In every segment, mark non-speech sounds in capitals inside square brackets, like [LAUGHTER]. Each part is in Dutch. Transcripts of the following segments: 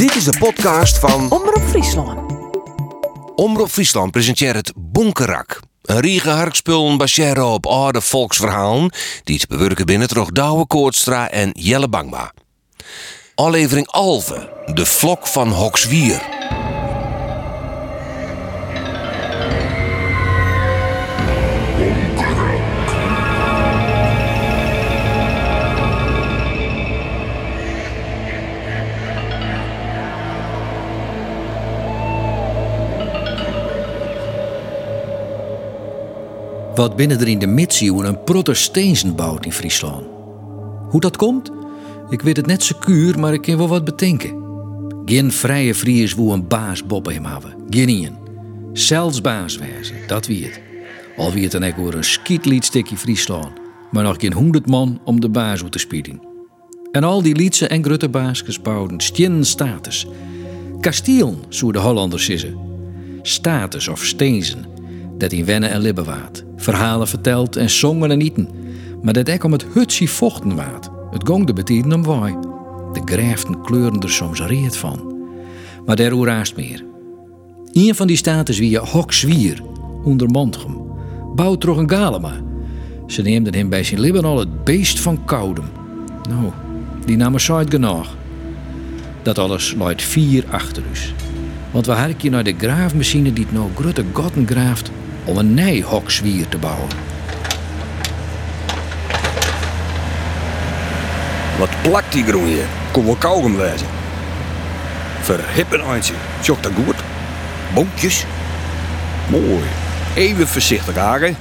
Dit is de podcast van Omroep Friesland. Omroep Friesland presenteert het Bonkerak. Een riege harkspullen baseren op oude volksverhalen die te bewerken binnen toch Douwe Koortstra en Jelle Bangma. Aflevering Alve, de vlok van Hokswier. Wat binnen er in de midsieeuwen een protesteensen bouwt in Friesland. Hoe dat komt? Ik weet het net secuur, maar ik kan wel wat bedenken. Geen vrije Fries woe een baas Bob hem hebben. Geen. Zelfs baas wezen, dat wie het. Al wie het dan ook weer een Friesland. Maar nog geen honderd man om de baas te spelen. En al die liedse en grutte baasjes bouwden stien status. Kastielen, zo de Hollanders zeggen. Status of steenzen, dat in Wennen en Libbewaard. Verhalen verteld en zongen en eten. Maar dat ook om het hutsie vochten waard. Het gong de betieden om waai. De grijften kleuren er soms reet van. Maar daar oeraast meer. Een van die status wie je Hokswier, onder Montgem, bouwt toch een galema. Ze neemden hem bij zijn libben al het beest van koudem. Nou, die namen zuid genoeg. Dat alles luidt vier achter us. Want we harken naar de graafmachine die het nou grote gotten graaft om een nij Hokswier te bouwen. Wat plakt die groen hier? Kom wel kauwgom wezen. Verhippen eindje. Zocht dat goed? Bonkjes. Mooi. Even voorzichtig, Hagen.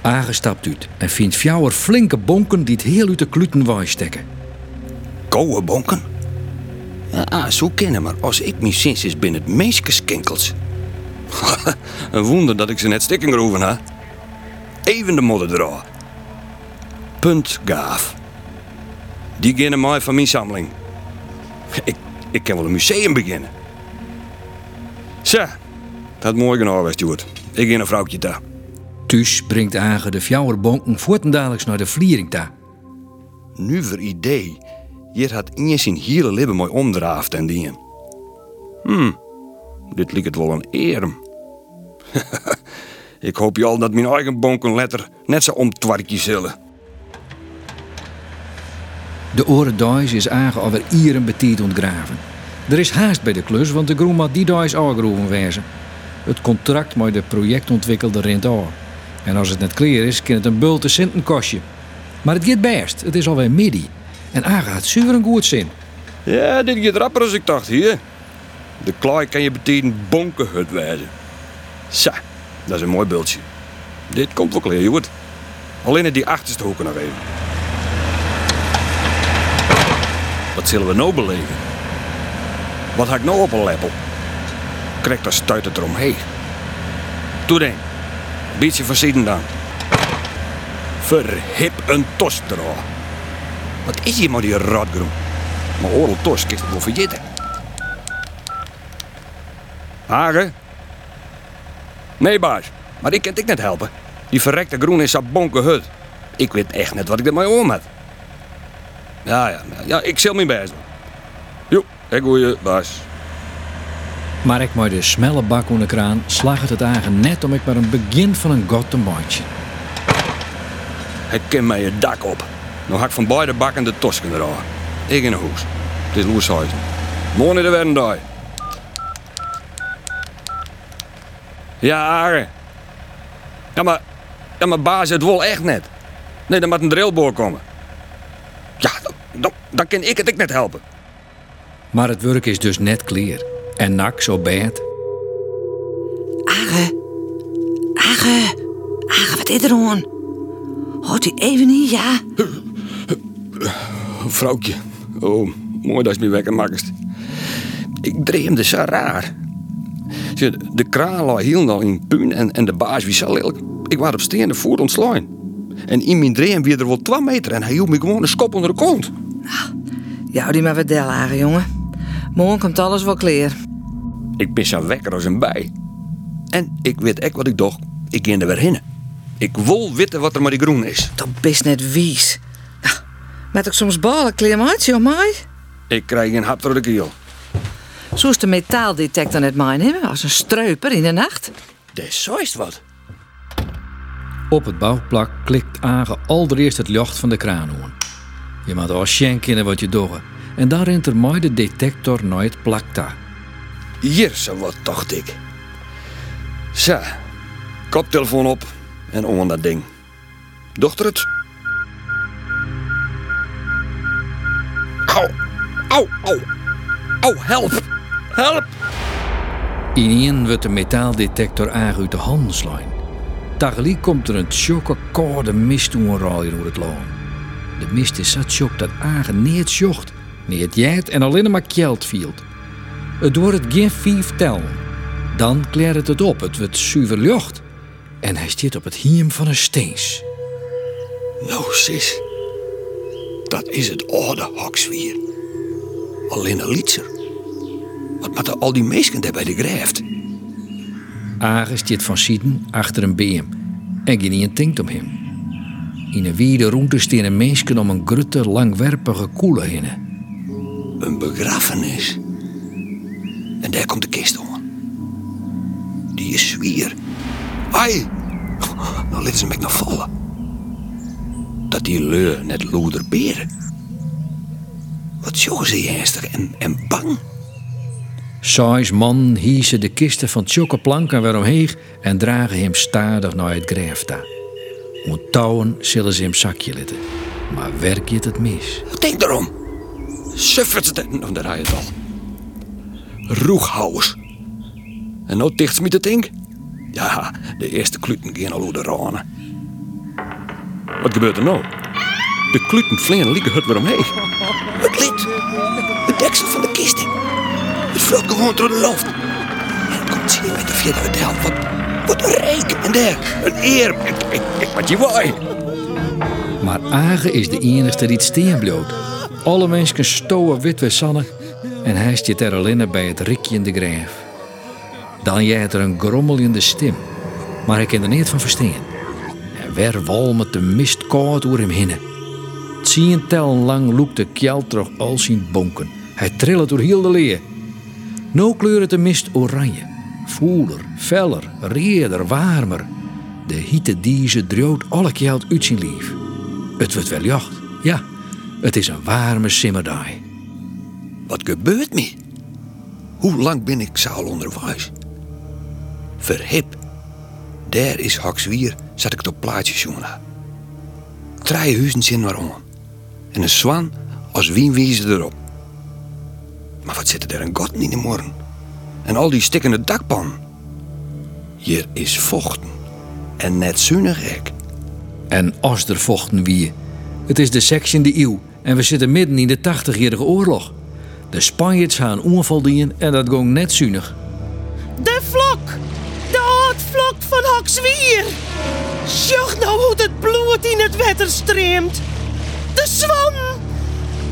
Aangestapt uit en vindt fjouwer flinke bonken die het heel uit de kluten stekken. Koude bonken? Ja, zo kennen, maar als ik sinds is binnen het meeskeskinkels. [LAUGHS] een wonder dat ik ze net stikken geroeven ha. Even de modder draaien. Punt gaaf. Die beginnen mij van mijn sammeling. Ik, ik kan wel een museum beginnen. Zo, dat mooi genoeg geweest, Stuart. Ik ga een vrouwtje daar. Thuis brengt Agen de fjouwer bonken voortendadelijks naar de vliering daar. Nu voor idee. Hier had Inge zijn hele libben mooi omdraafd en dingen. Hmm, dit lijkt het wel een eer. [LAUGHS] ik hoop je al dat mijn eigen bonken letter net zo omtwarkje zullen. De oren Duis is Agen alweer ieren betiet ontgraven. Er is haast bij de klus, want de groen moet die Duis aangeroepen wezen. Het contract met de projectontwikkelde rent aan. En als het net klaar is, kan het een bulte centen kostje. Maar het gaat best, het is alweer midden. En Agen had zuur een goed zin. Ja, dit gaat rapper als ik dacht hier. De klaai kan je betekenen bonkenhut wijzen. Zo, dat is een mooi beeldje. Dit komt wel klaar, Joert. Alleen in die achterste hoeken nog even. Wat zullen we nou beleven? Wat ga ik nou op een leppel? Krijg daar stuit het eromheen. Toe dan. Beetje voorzien dan. Verhip een tos eraan. Wat is hier maar die rotgroen? Maar oorlog tos, kijk het wel vergeten. Hagen? Nee, baas. Maar ik kan ik net helpen. Die verrekte groen is een bonke hut. Ik weet echt net wat ik ermee om heb. Ja, ja, ja, ik zal mijn best doen. Jo, ik hoor je, baas. Maar ik met de smelle bak onder de kraan slag het het net om ik maar een begin van een god te maatje. Hij ken mij je dak op. Nou hak van beide bakken de tosken eraan. Ik in een hoes. Het is loeshuizen. Morgen de werden Ja. Ja, maar... Ja, maar baas, het wil echt net. Nee, dan moet een drillboor komen. Ja, dan, dan, dan kan ik het ook net helpen. Maar het werk is dus net clear. En nak zo bad. Age. Age. Age, wat is er aan? Hoort u even niet, ja? Vrouwtje. Oh, mooi dat je me wekker maakt. Ik dreemde zo raar. De kraan lag heel al in puin en, en de baas wie zal lelijk. Ik was op steende voet ontslaan. En in mijn dream weer er wel twee meter en hij hield me gewoon een schop onder de kont. Jou die maar wat del, Age, jongen. Morgen komt alles wel klaar. Ik ben zo wekker als een bij. En ik weet echt wat ik dacht. Ik ging er weer heen. Ik wil weten wat er met die groen is. Dat best net wies. Nou, met ik soms uit, joh, mij? Ik krijg een hap door de keel. Zo is de metaaldetector net meenemen als een streuper in de nacht. Dat is zoist wat. Op het bouwplak klikt Age allereerst het licht van de kraan aan. Je moet al schenken wat je doet. En dan rent er mooi de detector naar het plak daar. Hier, zo wat dacht ik. Zo, koptelefoon op en om dat ding. Dochter het? Au, au, au. Au, help, help. In wordt de metaaldetector Age uit de handen slaan. Tegelijk komt er een tjokke koude mist raaien door het loon. De mist is zo tjok dat Age niet zocht, niet jijt en alleen maar kjeld viel. Het wordt het geen vijf tellen. Dan kleert het het op, het wordt zuiver lucht. En hij zit op het hiem van een steens. Nou, sis. Dat is het oude hokswier. Alleen een lietser. Wat moeten al die meesken daar bij de grijft? Age zit van Sieten achter een beam en geen een denkt om hem. In een wiede roente staan een meisje om een grutte, langwerpige koele heen. Een begrafenis. En daar komt de kist om. Die is zwier. Ai! Nou liet ze me nog vallen. Dat die leur net loeder beren. Wat jongen ze ernstig en, en bang. Zes man hiezen de kisten van tjokke planken weer omheen en dragen hem stadig naar het graf daar. Om touwen zullen ze hem zakje letten. Maar werk je het mis? Denk erom. Suffert het. Nou, daar ga je het al. Roeghouwers. En nou dicht met het ding? Ja, de eerste kluten gaan al de ranen. Wat gebeurt er nou? De kluten vliegen lieken het weer omheen. Het lid. Het deksel van de kist. Vloot gewoon door de lucht. En komt zien met de vierde vertel. Wat, een reek. En daar, een eer. Wat je waai. Maar Age is de enige die het steen bloot. Alle mensen stoven wit weer en hij zit er alleen bij het rikje in de graaf. Dan jijt er een grommel in de stem, maar hij kan er niet van verstaan. En weer wal met de mist koud door hem heen. Tientallen lang loopt de kjeld terug al zijn bonken. Hij trillt door heel de leer. Nou kleurt de mist oranje. Voeler, feller, reerder, warmer. De hitte die ze droot alle kjeld uit zijn lief. Het wordt wel jacht, ja. Het is een warme simmerdag. Wat gebeurt me? Hoe lang ben ik zaal onderwijs? Verhip. Daar is Hakswier, zat ik op plaatjes, jongen. Drie huizen waarom. En een zwan als wienwiezen erop. Maar wat zit er een god in de morgen? En al die stikkende dakpan. Hier is vochten. En net zuinig ek. En als er vochten wie. Het is de 16e eeuw en we zitten midden in de 80-jarige oorlog. De Spanjaards gaan onvaldien en dat ging net zuinig. De vlok! De aardvlok van Hakswier! Sjoch nou hoe het bloed in het wetter streamt! De zwan!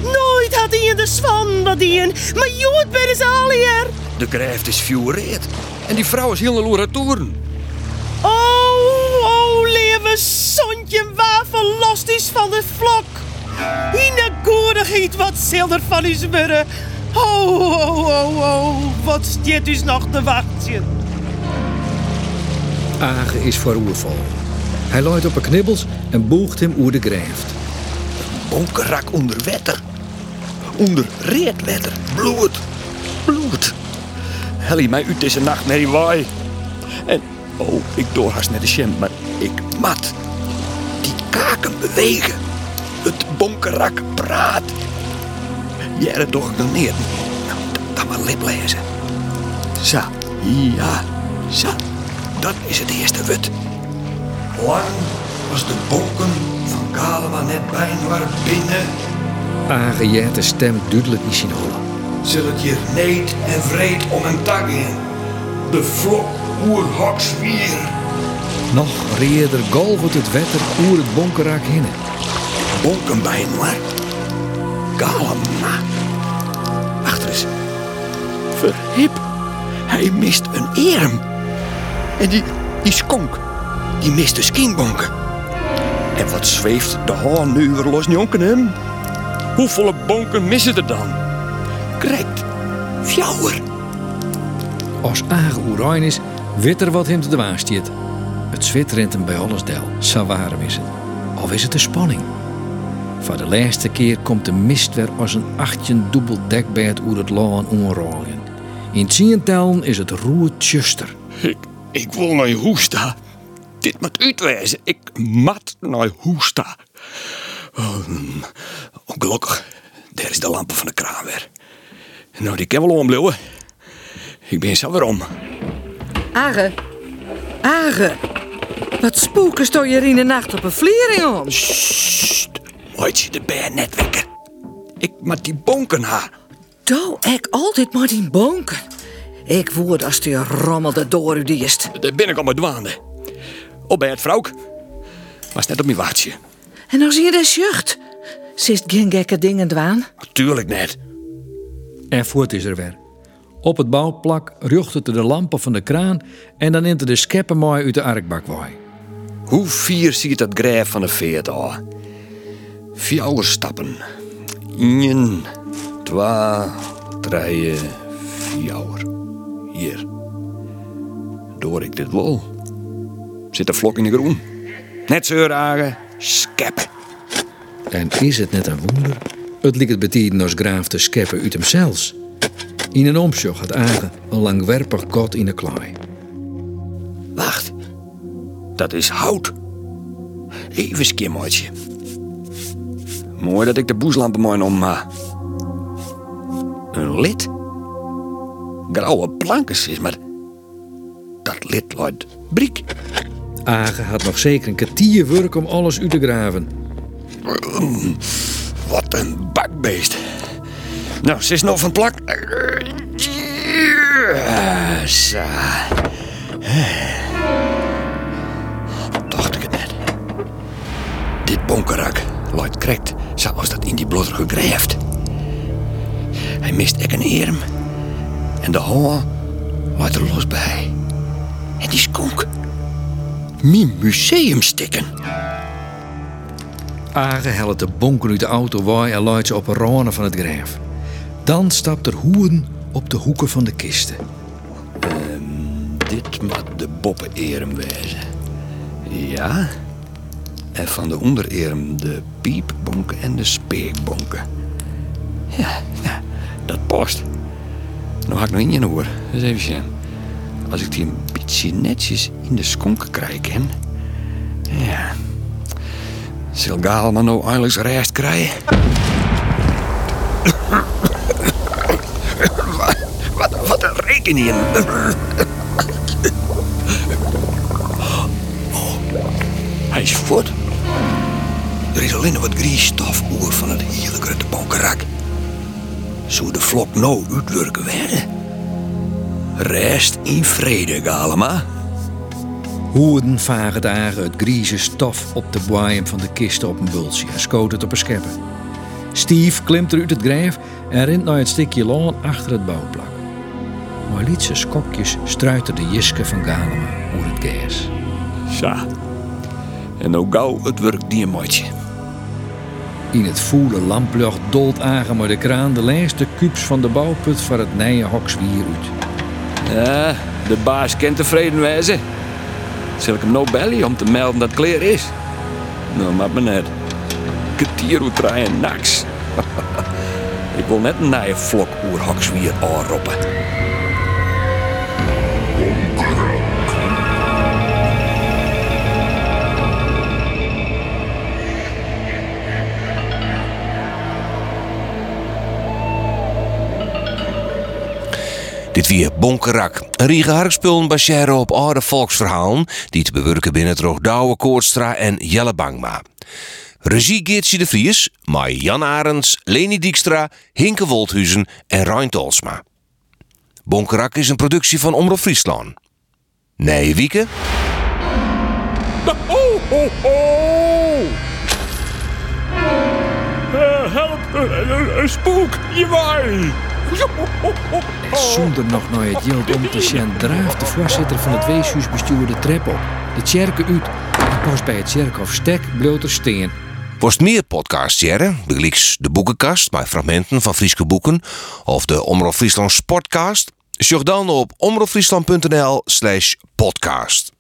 Nooit had hij in de zwan wat in, maar joet ben is al hier! De grijft is fioreerd. En die vrouw is heel naar toeren. Oh, oh, leven zondje waar verlost is van de vlok! Ine goedigheid wat zal er van is worden! Oh, oh, oh, oh, wat stiet is nog te wachten? Age is voor oerval. Hij looit op een knibbels en boegt hem oer de grijft. Bonkerak onder wetter. Onder reetwetter. Bloed. Bloed. Helly mij uit deze nacht nee waai. En, oh, ik doorhaast net de sham, maar ik mat. Die kaken bewegen. Het bonkerak praat. Jere toch ik dan neer. Nou, dan maar lip lezen. Zo, ja, zo. Dat is het eerste wut. Lang was de bonken van Kalema net bijna binnen. De stem duidelijk in zijn holle. Zullen het hier neet en vreed om een tag in. De vlok oerhoks weer. Nog reerder golvert het wetter oer het bonkerak heen. Bonken bij hoor. Kalema. Achter eens. Verhip. Hij mist een erm. En die, die skonk. Die mist de skinbonken. En wat zweeft de haan nu weer los jonken hem? Hoeveel bonken missen er dan? Correct. Fjouwer. Als Age Oerijn is, weet er wat hem te dwaan. Het zwit rent hem bij alles del. Zo warm is het. Al is het de spanning. Voor de laatste keer komt de mist weer als een achtje dubbel dekbed oer het laan onrollen. In Tientellen is het roer tjuster. Ik, ik wil naar Hoesta. Dit moet uitwijzen. Ik mat naar Hoesta. Oh, gelukkig, daar is de lampen van de kraan weer. Nou, die kan wel ombleeuwen. Ik ben zo weer om. Age, Age, wat spoeken sto je in de nacht op een vliering om? Sst, mooitje de beer net wekken. Ik moet die bonken ha. Doe ik altijd maar die bonken. Ik woord als die rommelde door u diest. Daar ben ik al met dwaande. Op bij het vrouwk. Was net op mijn waardje. En als je de zucht, zist geen gekke dingen dwaan. Tuurlijk net. En voort is er weer. Op het bouwplak rucht de lampen van de kraan en dan neemt de scheppen mooi uit de arkbak waai. Hoe vier ziet dat grijf van de veert al? Vier stappen. Eén, twee, drie, vier. Hier. Door ik dit wel. Zit een vlok in de groen. Net zeuragen, skep. En is het net een wonder? Het liet het betieden als graaf te scheppen uit hemzelfs. In een omsjoch had Age een langwerpig kot in de klaai. Wacht. Dat is hout. Even skimmootje. Mooi dat ik de boeslampen mooi om ma. Een lid? Grauwe plankes is, maar dat lid luidt briek. Age had nog zeker een kwartier werk om alles uit te graven. Wat een bakbeest. Nou, ze is nog van plak. Zo. Dacht ik het net. Dit bonkerak luidt krekt zoals dat in die blodderige grijft. Hij mist ek een erm. En de hoor luidt er los bij. En die skonk. Mijn museumstikken. Age helpt de bonken uit de auto waai en luidt ze op rane van het graaf. Dan stapt er hoeren op de hoeken van de kisten. Dit moet de boppenerm wezen. Ja. En van de ondererm de piepbonken en de speekbonken. Ja, ja, dat past. Nou ga ik nog in hoor. Dus even zien. Als ik die een beetje netjes in de skonken krijg ken. Ja. Zal Gaal maar nou eindelijk zijn rest krijgen? wat, wat, een rekening. Hij is voort. Er is alleen nog wat griesstof oer van het grote bonkerak. Zou de vlok nou uitwerken werden? Rest in vrede, Galema. Hoeren vagen dagen het grieze stof op de boeien van de kisten op een bultje en schoot het op een scheppen. Steve klimt er uit het grijf en rent naar het stukje laan achter het bouwplak. Maar liet zijn skokjes struiten de jiske van Galema over het gas. Zo. En nou gauw het werk die een maatje. In het voele lamplucht dolt Agen maar de kraan de laatste kubus van de bouwput van het nije hokswier uit. Ja, de baas kent tevreden wezen. Zal ik hem nou bellen om te melden dat het is? Nou, maakt me net. Hoe draaien naks. [LAUGHS] ik wil net een nije vlok oer hokswier aanroppen. Dit weer Bonkerak. Een riege harkspullen op oude volksverhalen... die te bewerken binnen het Koortstra en Jelle Bangma. Regie Geertje de Vries, maar Jan Arends, Leni Dijkstra, Hinke Wolthuizen en Rijn Tolsma. Bonkerak is een productie van Omroep Friesland. Nee, Wieke? Ho, ho, ho! Eh, help, eh, een spook, je waai! Zonder nog nooit het geld om te zien, draaft de voorzitter van het weeshuisbestuur de trap op. De tjerke uit. En pas bij het tjerkhof stek bloter steen. Wordt meer podcasts jaren, begelijks de boekenkast met fragmenten van Friese boeken of de Omroep Friesland Sportcast. Zorg dan op omroepfriesland.nl slash podcast.